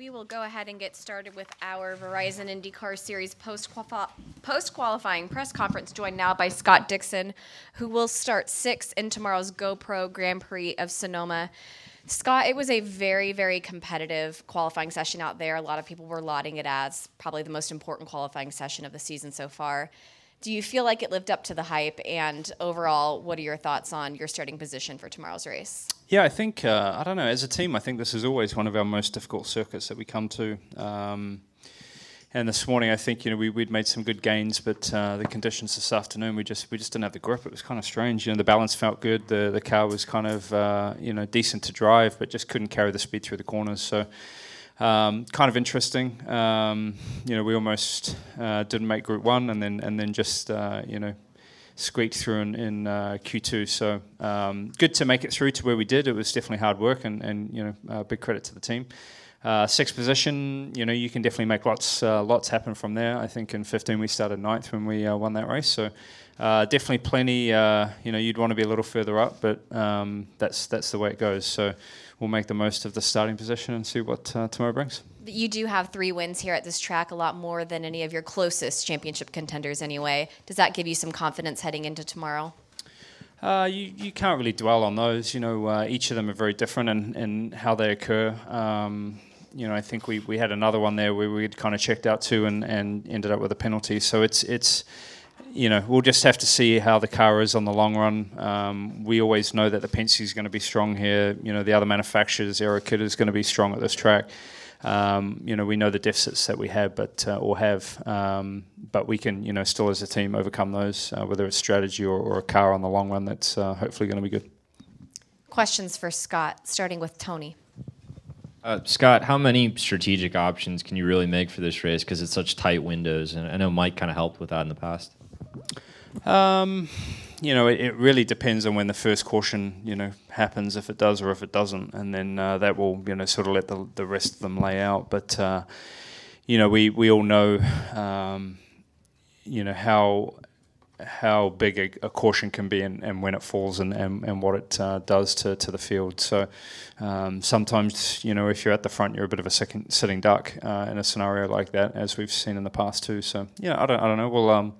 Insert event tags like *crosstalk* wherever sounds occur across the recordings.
We will go ahead and get started with our Verizon IndyCar Series post post qualifying press conference, joined now by Scott Dixon, who will start sixth in tomorrow's GoPro Grand Prix of Sonoma. Scott, it was a very, very competitive qualifying session out there. A lot of people were lauding it as probably the most important qualifying session of the season so far. Do you feel like it lived up to the hype? And overall, what are your thoughts on your starting position for tomorrow's race? Yeah, I think, uh, I don't know, as a team, I think this is always one of our most difficult circuits that we come to. Um, and this morning, I think you know we, would made some good gains, but uh, the conditions this afternoon, we just we just didn't have the grip. It was kind of strange. You know, the balance felt good. The the car was kind of uh, you know decent to drive, but just couldn't carry the speed through the corners. So um, kind of interesting. Um, you know, we almost uh, didn't make Group One, and then and then just uh, you know squeaked through in, in uh, Q2. So um, good to make it through to where we did. It was definitely hard work, and and you know, uh, big credit to the team. Uh, sixth position, you know, you can definitely make lots uh, lots happen from there. I think in 15 we started ninth when we won that race, so definitely plenty. You know, you'd want to be a little further up, but um, that's that's the way it goes. So we'll make the most of the starting position and see what uh, tomorrow brings. You do have three wins here at this track, a lot more than any of your closest championship contenders, anyway. Does that give you some confidence heading into tomorrow? Uh, you, you can't really dwell on those. You know, uh, each of them are very different in, in how they occur. Um, you know, I think we, we had another one there where we'd kind of checked out too and, and ended up with a penalty. So it's it's you know we'll just have to see how the car is on the long run. Um, we always know that the Penske is going to be strong here. You know, the other manufacturers, Aero Kit is going to be strong at this track. Um, you know, we know the deficits that we have, but uh, or have, um, but we can, you know, still as a team overcome those, uh, whether it's strategy or, or, a car on the long run. That's uh, hopefully going to be good. Questions for Scott, starting with Tony. Uh, Scott, how many strategic options can you really make for this race? Because it's such tight windows, and I know Mike kind of helped with that in the past. Um, you know, it, it, really depends on when the first caution, you know, happens, if it does or if it doesn't, and then uh, that will, you know, sort of let the the rest of them lay out. But uh, you know, we we all know, um, you know how how big a, a, caution can be and, and when it falls and, and, and what it uh, does to, to the field. So um, sometimes, you know, if you're at the front, you're a bit of a second sitting duck uh, in a scenario like that, as we've seen in the past too. So yeah, I don't, I don't know. We'll um,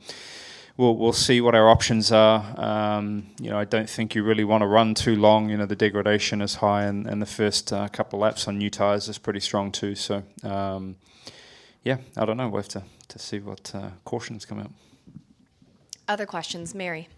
we'll we'll see what our options are. Um, you know, I don't think you really want to run too long. You know, the degradation is high, and, and the first uh, couple laps on new tires is pretty strong too. So um, yeah, I don't know. We'll have to, to see what uh, cautions come out. Other questions, Mary.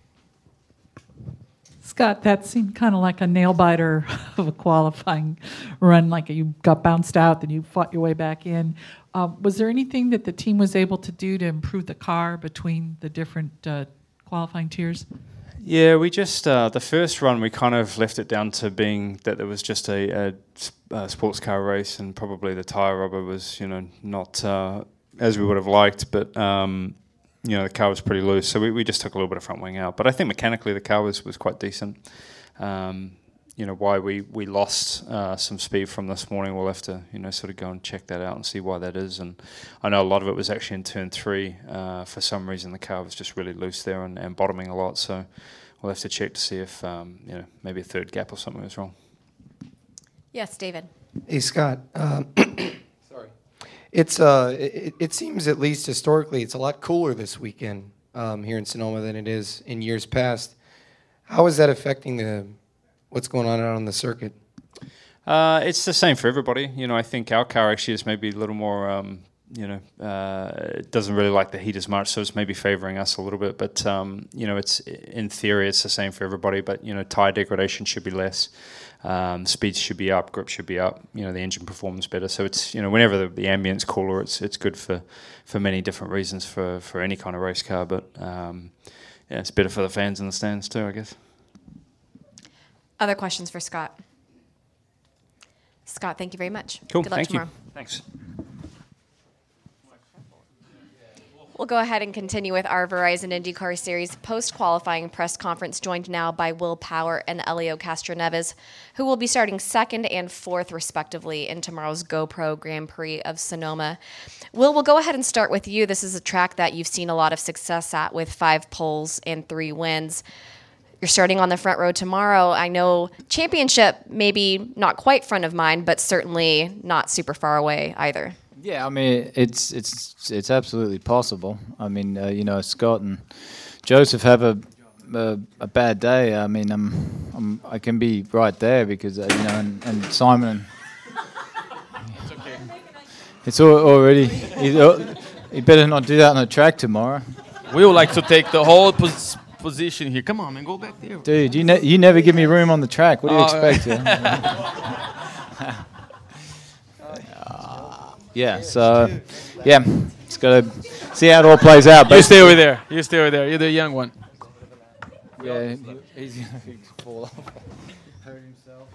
Scott, that seemed kind of like a nail biter *laughs* of a qualifying run. Like you got bounced out, then you fought your way back in. Um, was there anything that the team was able to do to improve the car between the different uh, qualifying tiers? Yeah, we just uh, the first run we kind of left it down to being that there was just a, a, a sports car race, and probably the tire rubber was you know not uh, as we would have liked, but um, you know the car was pretty loose, so we, we just took a little bit of front wing out. But I think mechanically the car was was quite decent. Um, you know why we we lost uh, some speed from this morning. We'll have to you know sort of go and check that out and see why that is. And I know a lot of it was actually in turn three. Uh, for some reason, the car was just really loose there and, and bottoming a lot. So we'll have to check to see if um, you know maybe a third gap or something was wrong. Yes, David. Hey Scott. Um, *coughs* Sorry. it's uh, it, it, seems at least historically, it's a lot cooler this weekend um, here in Sonoma than it is in years past. How is that affecting the what's going on out on the circuit? Uh, it's the same for everybody. You know, I think our car actually is maybe a little more. Um, you know, uh, it doesn't really like the heat as much, so it's maybe favoring us a little bit. But um, you know, it's in theory it's the same for everybody. But you know, tire degradation should be less. Um, speeds should be up, grip should be up. You know, the engine performs better. So it's you know, whenever the, the ambience cooler, it's it's good for, for many different reasons for, for any kind of race car. But um, yeah, it's better for the fans in the stands too, I guess. Other questions for Scott? Scott, thank you very much. Cool. Good luck thank tomorrow. you. Thanks. We'll go ahead and continue with our Verizon IndyCar Series post qualifying press conference, joined now by Will Power and Helio Castroneves, who will be starting second and fourth, respectively, in tomorrow's GoPro Grand Prix of Sonoma. Will, we'll go ahead and start with you. This is a track that you've seen a lot of success at with five poles and three wins. You're starting on the front row tomorrow. I know championship maybe not quite front of mind, but certainly not super far away either. Yeah, I mean it's it's it's absolutely possible. I mean, uh, you know, Scott and Josef have a, a, a bad day. I mean, I'm, I'm I can be right there because uh, you know, and, and Simon. And *laughs* it's okay. It's already. He better not do that on the track tomorrow. We would like to take the whole pos- position here. Come on, man, go back there. Dude, you, ne- you never give me room on the track. What do you uh, expect? *laughs* *laughs* yeah, so, yeah, it's got to see how it all plays out. But You stay over there. You stay over there. You're the young one. Yeah, he's going *laughs* to fall off. Hurt himself.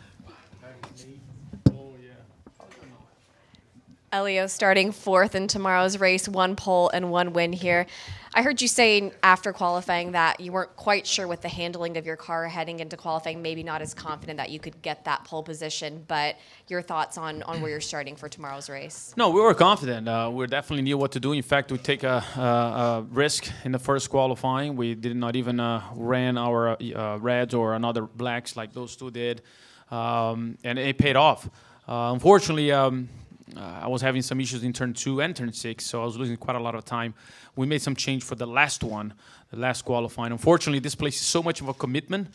Helio starting fourth in tomorrow's race, one pole and one win here. I heard you saying after qualifying that you weren't quite sure with the handling of your car heading into qualifying, maybe not as confident that you could get that pole position. But your thoughts on, on where you're starting for tomorrow's race? No, we were confident. Uh, we definitely knew what to do. In fact, we take a, a, a risk in the first qualifying. We did not even uh, ran our uh, reds or another blacks like those two did, um, and it paid off. Uh, unfortunately. Um, uh, I was having some issues in turn two and turn six, so I was losing quite a lot of time. We made some change for the last one, the last qualifying. Unfortunately, this place is so much of a commitment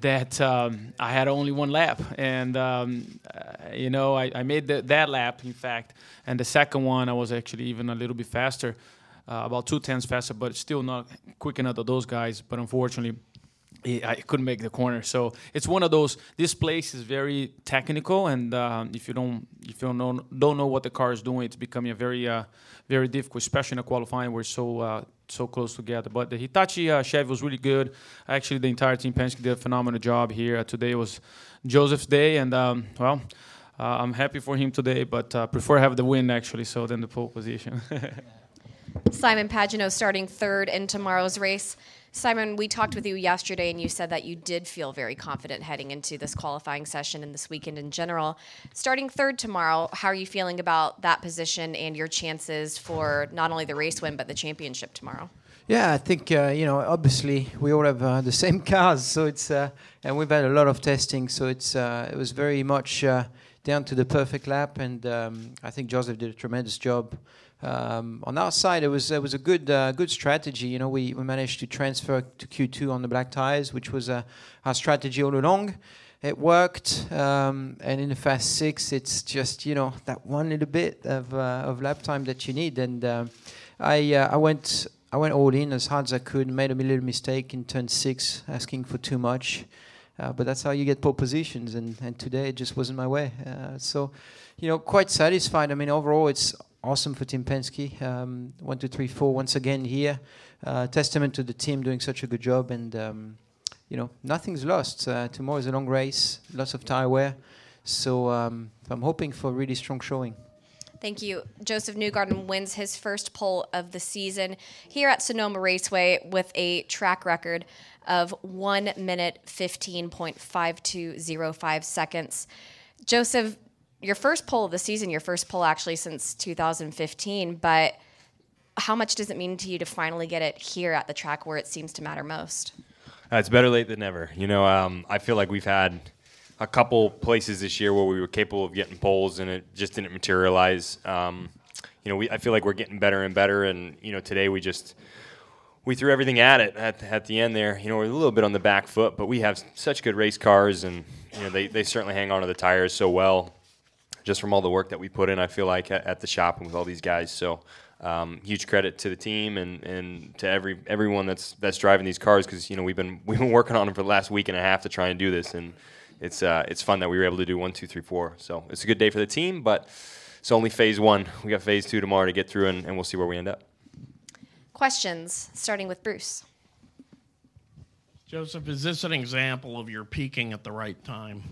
that um, I had only one lap, and um, uh, you know I, I made the, that lap, in fact, and the second one I was actually even a little bit faster, uh, about two tenths faster, but still not quick enough to those guys. But unfortunately, I couldn't make the corner. So it's one of those. This place is very technical, and uh, if you don't if you don't know, don't know what the car is doing, it's becoming a very uh, very difficult, especially in a qualifying. We're so uh, so close together. But the Hitachi uh, Chevy was really good. Actually, the entire team Penske did a phenomenal job here. today was Josef's day, and um, well. Uh, I'm happy for him today, but uh, prefer have the win actually, so then the pole position. *laughs* Simon Pagenaud starting third in tomorrow's race. Simon, we talked with you yesterday, and you said that you did feel very confident heading into this qualifying session and this weekend in general. Starting third tomorrow, how are you feeling about that position and your chances for not only the race win but the championship tomorrow? Yeah, I think uh, you know. Obviously, we all have uh, the *laughs* same cars, so it's uh, and we've had a lot of testing, so it's uh, it was very much uh, down to the perfect lap, and um, I think Josef did a tremendous job um, on our side, it was it was a good uh, good strategy. You know, we, we managed to transfer to Q2 on the black tires, which was uh, our strategy all along. It worked, um, and in the fast six, it's just you know that one little bit of uh, of lap time that you need. And uh, I uh, I went I went all in as hard as I could. Made a little mistake in turn six, asking for too much. Uh, but that's how you get pole positions, and, and today it just wasn't my way. so, you know, quite satisfied. I mean, overall, it's awesome for Team Penske. Um, one, two, three, four. Once again here, uh, testament to the team doing such a good job, and um, you know nothing's lost. Uh, tomorrow is a long race, lots of tire wear, so um, I'm hoping for a really strong showing. Thank you. Josef Newgarden wins his first pole of the season here at Sonoma Raceway with a track record of 1 minute 15.5205 seconds. Joseph, your first pole of the season, your first pole actually since 2015, but how much does it mean to you to finally get it here at the track where it seems to matter most? Uh, it's better late than never. You know, um, I feel like we've had a couple places this year where we were capable of getting poles and it just didn't materialize. Um, you know, we, I feel like we're getting better and better, and you know, today we just we threw everything at it at, at the end there. You know, we're a little bit on the back foot, but we have such good race cars, and you know, they, they certainly hang on to the tires so well just from all the work that we put in. I feel like at, at the shop and with all these guys. So um, huge credit to the team and, and to every everyone that's that's driving these cars because you know we've been *laughs* we've been working on them for the last week and a half to try and do this and it's uh, it's fun that we were able to do one two three four. So it's a good day for the team, but it's only phase one. We got phase two tomorrow to get through and, and we'll see where we end up. Questions starting with Bruce. Josef, is this an example of your peaking at the right time?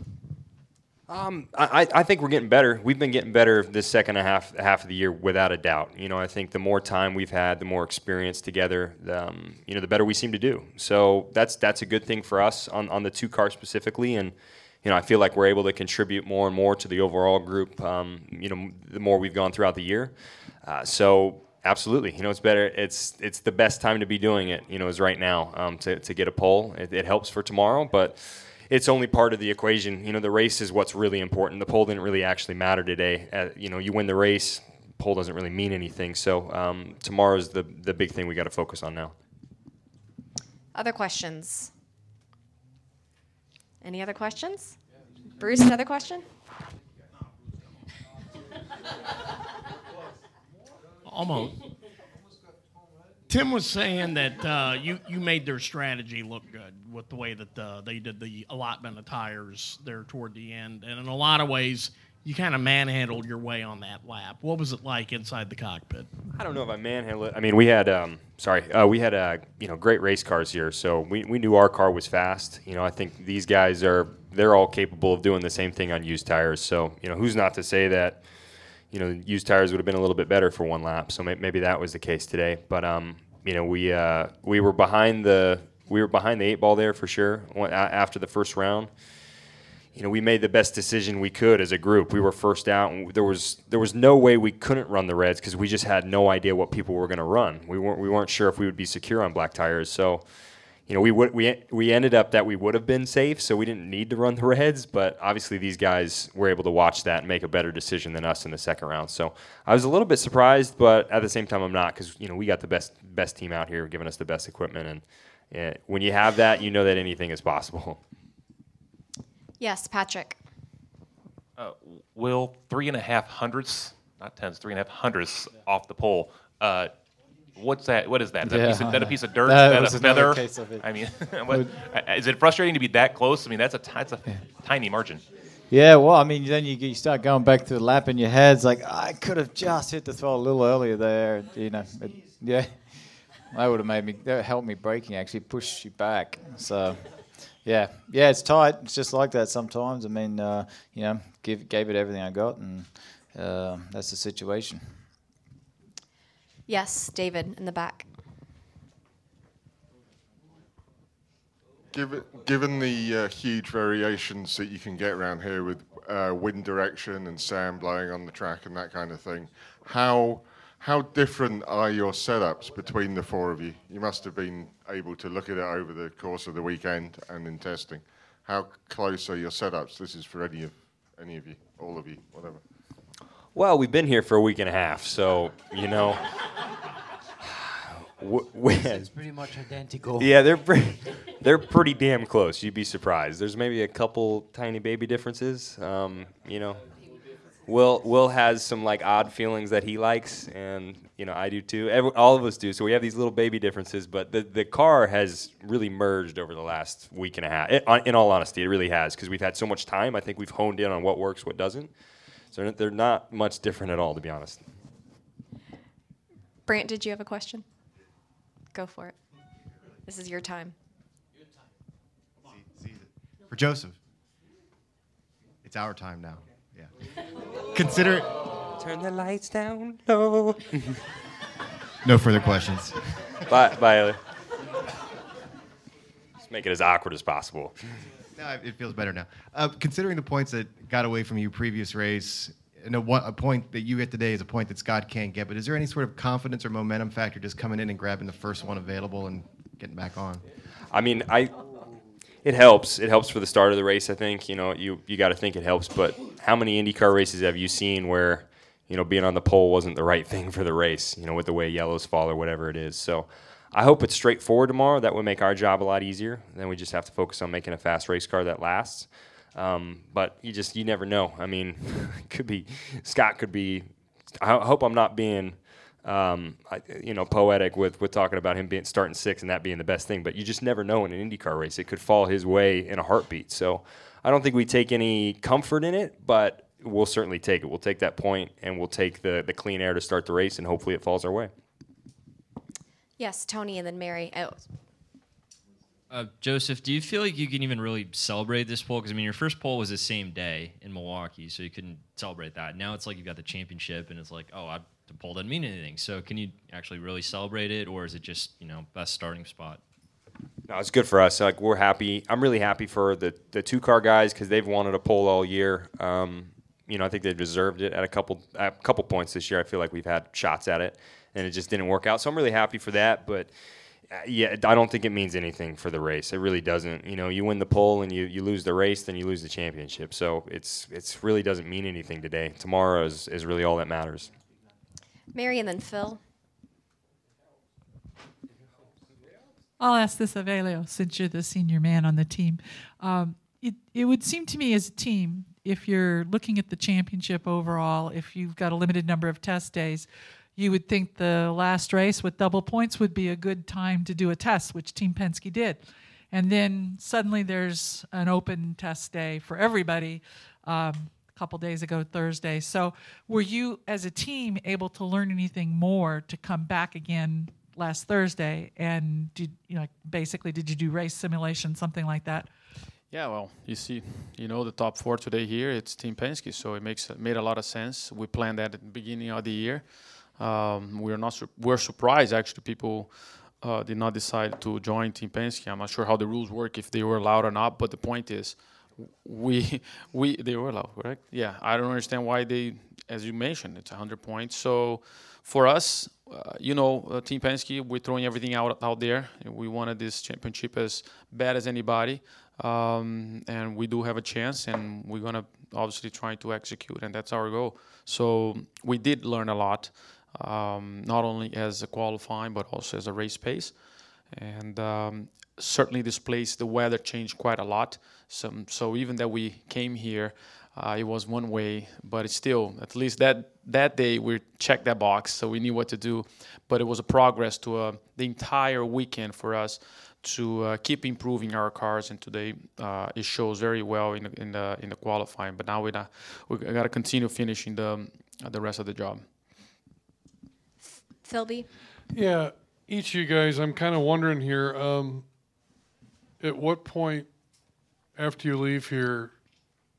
Um, I, I think we're getting better. We've been getting better this second half half of the year, without a doubt. You know, I think the more time we've had, the more experience together, the, um, you know, the better we seem to do. So that's that's a good thing for us on, on the two cars specifically, and you know, I feel like we're able to contribute more and more to the overall group. Um, you know, the more we've gone throughout the year. Uh, so absolutely. You know, it's better. It's it's the best time to be doing it. You know, is right now um, to to get a pole. It, it helps for tomorrow, but it's only part of the equation. You know, the race is what's really important. The pole didn't really actually matter today. Uh, you know, you win the race, pole doesn't really mean anything. So um, tomorrow's the the big thing we got to focus on now. Other questions? Any other questions? Bruce, another question? *laughs* Almost. Tim was saying that uh, you you made their strategy look good with the way that uh, they did the allotment of tires there toward the end, and in a lot of ways, you kind of manhandled your way on that lap. What was it like inside the cockpit? I don't know if I manhandled. I mean, we had, um, sorry, uh, we had, uh, you know, great race cars here. So we, we knew our car was fast. You know, I think these guys are, they're all capable of doing the same thing on used tires. So, you know, who's not to say that, you know, used tires would have been a little bit better for one lap. So may, maybe that was the case today. But, um, you know, we, uh, we were behind the, we were behind the eight ball there for sure after the first round you know, we made the best decision we could as a group. We were first out, and there was there was no way we couldn't run the Reds because we just had no idea what people were going to run. We weren't we weren't sure if we would be secure on black tires. So, you know, we would we we ended up that we would have been safe, so we didn't need to run the Reds. But obviously, these guys were able to watch that and make a better decision than us in the second round. So I was a little bit surprised, but at the same time, I'm not because you know we got the best best team out here, giving us the best equipment, and, and when you have that, you know that anything is possible. Yes, Patrick. Uh, will three and a half hundredths, not tenths, three and a half hundredths off the pole. Uh, what's that? What is that? Is that, Yeah. a, piece of, that a piece of dirt? *laughs* That is was that a another feather? case of it. I mean, *laughs* what, uh, is it frustrating to be that close? I mean, that's a, that's a tiny margin. Yeah, well, I mean, then you, you start going back to the lap in your head. It's like I could have just hit the throw a little earlier there. You know, but, yeah, that would have made me that helped me braking actually push you back. So, yeah, yeah, it's tight. It's just like that sometimes. I mean, uh, you know, give gave it everything I got, and uh, that's the situation. Yes, David in the back. Given, given the uh, huge variations that you can get around here with uh, wind direction and sand blowing on the track and that kind of thing, how how different are your setups between the four of you? You must have been able to look at it over the course of the weekend and in testing. How close are your setups? This is for any of any of you, all of you, whatever. Well, we've been here for a week and a half, so you know. *sighs* w- It's pretty much identical. Yeah, they're pretty, they're pretty damn close. You'd be surprised. There's maybe a couple tiny baby differences. Um, you know, Will Will has some like odd feelings that he likes, and you know I do too. Every, all of us do. So we have these little baby differences, but the the car has really merged over the last week and a half. It, in all honesty, it really has because we've had so much time. I think we've honed in on what works, what doesn't. So they're- they're not much different at all, to be honest. Brant, did you have a question? Go for it. This is your time. For Josef. It's our time now. Yeah. Consider it. Turn the lights down low. no further questions. bye, bye, Ellie. Just make it as awkward as possible. No, it feels better now. Uh, considering the points that got away from you previous race, and know one, a point that you get today is a point that Scott can't get. But is there any sort of confidence or momentum factor just coming in and grabbing the first one available and getting back on? I mean, I it helps. It helps for the start of the race. I think you know you you got to think it helps. But how many IndyCar races have you seen where you know being on the pole wasn't the right thing for the race? You know, with the way yellows fall or whatever it is. So. I hope it's straightforward tomorrow. That would make our job a lot easier. Then we just have to focus on making a fast race car that lasts. Um, but you just you never know. I mean, *laughs* could be Scott could be. I hope I'm not being, um, I, you know, poetic with with talking about him being starting six and that being the best thing. But you just never know in an IndyCar race. It could fall his way in a heartbeat. So I don't think we take any comfort in it, but we'll certainly take it. We'll take that point and we'll take the the clean air to start the race, and hopefully it falls our way. Yes, Tony and then Mary. Oh, Uh, Josef, do you feel like you can even really celebrate this pole? Because I mean, your first pole was the same day in Milwaukee, so you couldn't celebrate that. Now it's like you've got the championship, and it's like, oh, I, the pole doesn't mean anything. So can you actually really celebrate it, or is it just you know best starting spot? No, it's good for us. Like we're happy. I'm really happy for the the two car guys because they've wanted a pole all year. Um, you know, I think they've deserved it at a couple at a couple points this year. I feel like we've had shots at it, and it just didn't work out. So I'm really happy for that. But uh, yeah, I don't think it means anything for the race. It really doesn't. You know, you win the pole and you, you lose the race, then you lose the championship. So it's it's really doesn't mean anything today. Tomorrow is, is really all that matters. Mary and then Phil. I'll ask this of Helio, since you're the senior man on the team. Um, it, it would seem to me as a team, if you're looking at the championship overall, if you've got a limited number of test days, you would think the last race with double points would be a good time to do a test, which Team Penske did. And then suddenly there's an open test day for everybody um, couple days ago, Thursday. So were you, as a team, able to learn anything more to come back again last Thursday? And did you know, basically, did you do race simulation, something like that? Yeah, well, you see, you know, the top four today here, it's Team Penske, so it makes it made a lot of sense. We planned that at the beginning of the year. Um, we're not we're surprised actually people uh, did not decide to join Team Penske. I'm not sure how the rules work if they were allowed or not, but the point is, we *laughs* we they were allowed, correct? Yeah, I don't understand why they, as you mentioned, it's 100 points. So for us, uh, you know, uh, Team Penske, we're throwing everything out out there. We wanted this championship as bad as anybody, um, and we do have a chance, and we're gonna obviously try to execute, and that's our goal. So we did learn a lot um, not only as a qualifying but also as a race pace. And um, certainly this place, the weather changed quite a lot. So, so even that we came here, uh, it was one way, but it's still at least that that day we checked that box, so we knew what to do. But it was a progress to uh, the entire weekend for us to uh, keep improving our cars, and today uh, it shows very well in the, in the in the qualifying. But now we we got to continue finishing the the rest of the job. Philby? Yeah, each of you guys, I'm kind of wondering here um, at what point after you leave here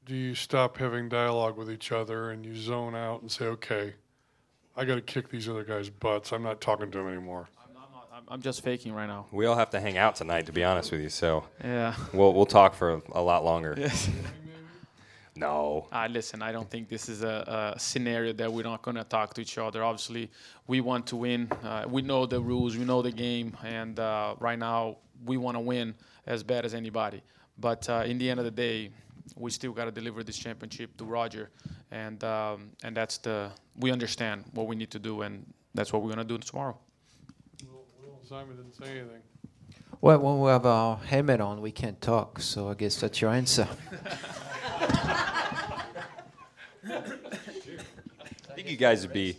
do you stop having dialogue with each other and you zone out and say, okay, I got to kick these other guys' butts. I'm not talking to them anymore. I'm just faking right now. We all have to hang out tonight, to be honest with you. So yeah, we'll we'll talk for a, a lot longer. Yes. *laughs* No. Uh, listen, I don't think this is a, a scenario that we're not going to talk to each other. Obviously, we want to win. Uh, we know the rules, we know the game, and uh, right now we want to win as bad as anybody. But uh, in the end of the day, we still got to deliver this championship to Roger, and um, and that's the we understand what we need to do, and that's what we're going to do tomorrow. Well, well, Simon didn't say anything. Well, when we have our helmet on, we can't talk. So I guess that's your answer. *laughs* I think you guys would be,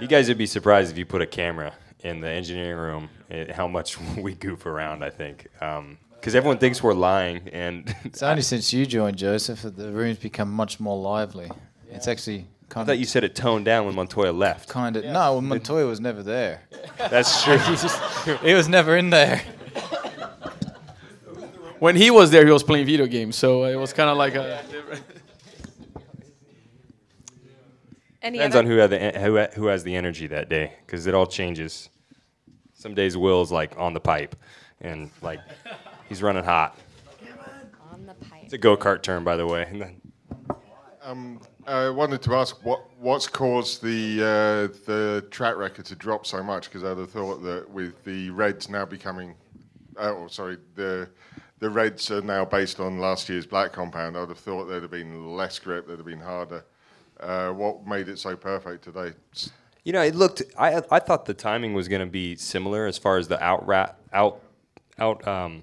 you guys would be surprised if you put a camera in the engineering room. Eh, how much *laughs* we goof around. I think. Um, because everyone thinks we're lying, and *laughs* it's only since you joined, Josef, that the room's become much more lively. Yeah. It's actually kind I thought you said it toned down when Montoya left. Kind of. Yeah. No, when Montoya was never there. That's true. *laughs* he, just, he was never in there. When he was there, he was playing video games, so it was kind of like a. Any Depends on who, had the, who, who has the energy that day, because it all changes. Some days Will's like on the pipe, and like he's running hot. On the pipe. It's a go kart term, by the way. *laughs* um, I wanted to ask what what's caused the uh, the track record to drop so much? Because I'd have thought that with the Reds now becoming, oh sorry, the the Reds are now based on last year's black compound. I'd have thought there'd have been less grip, there'd have been harder. Uh, what made it so perfect today? You know, it looked. I I thought the timing was going to be similar as far as the out out out. Um,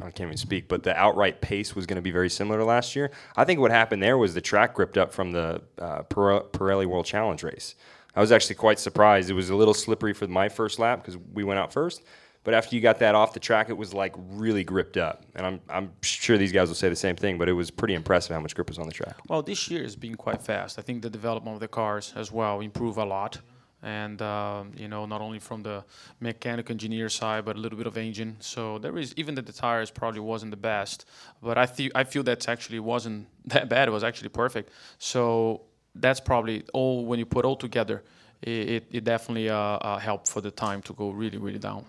I can't even speak, but the outright pace was going to be very similar to last year. I think what happened there was the track gripped up from the uh, Pirelli World Challenge race. I was actually quite surprised. It was a little slippery for my first lap because we went out first. But after you got that off the track, it was like really gripped up. And I'm, I'm sure these guys will say the same thing, but it was pretty impressive how much grip was on the track. Well, this year has been quite fast. I think the development of the cars as well improved a lot. And, uh, you know, not only from the mechanical engineer side, but a little bit of engine. So there is, even that the tires probably wasn't the best. But I, th- I feel that actually wasn't *laughs* that bad. It was actually perfect. So that's probably all, when you put all together, it, it, it definitely uh, uh, helped for the time to go really, really down.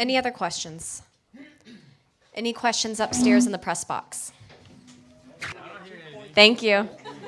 Any other questions? Any questions upstairs in the press box? Thank you.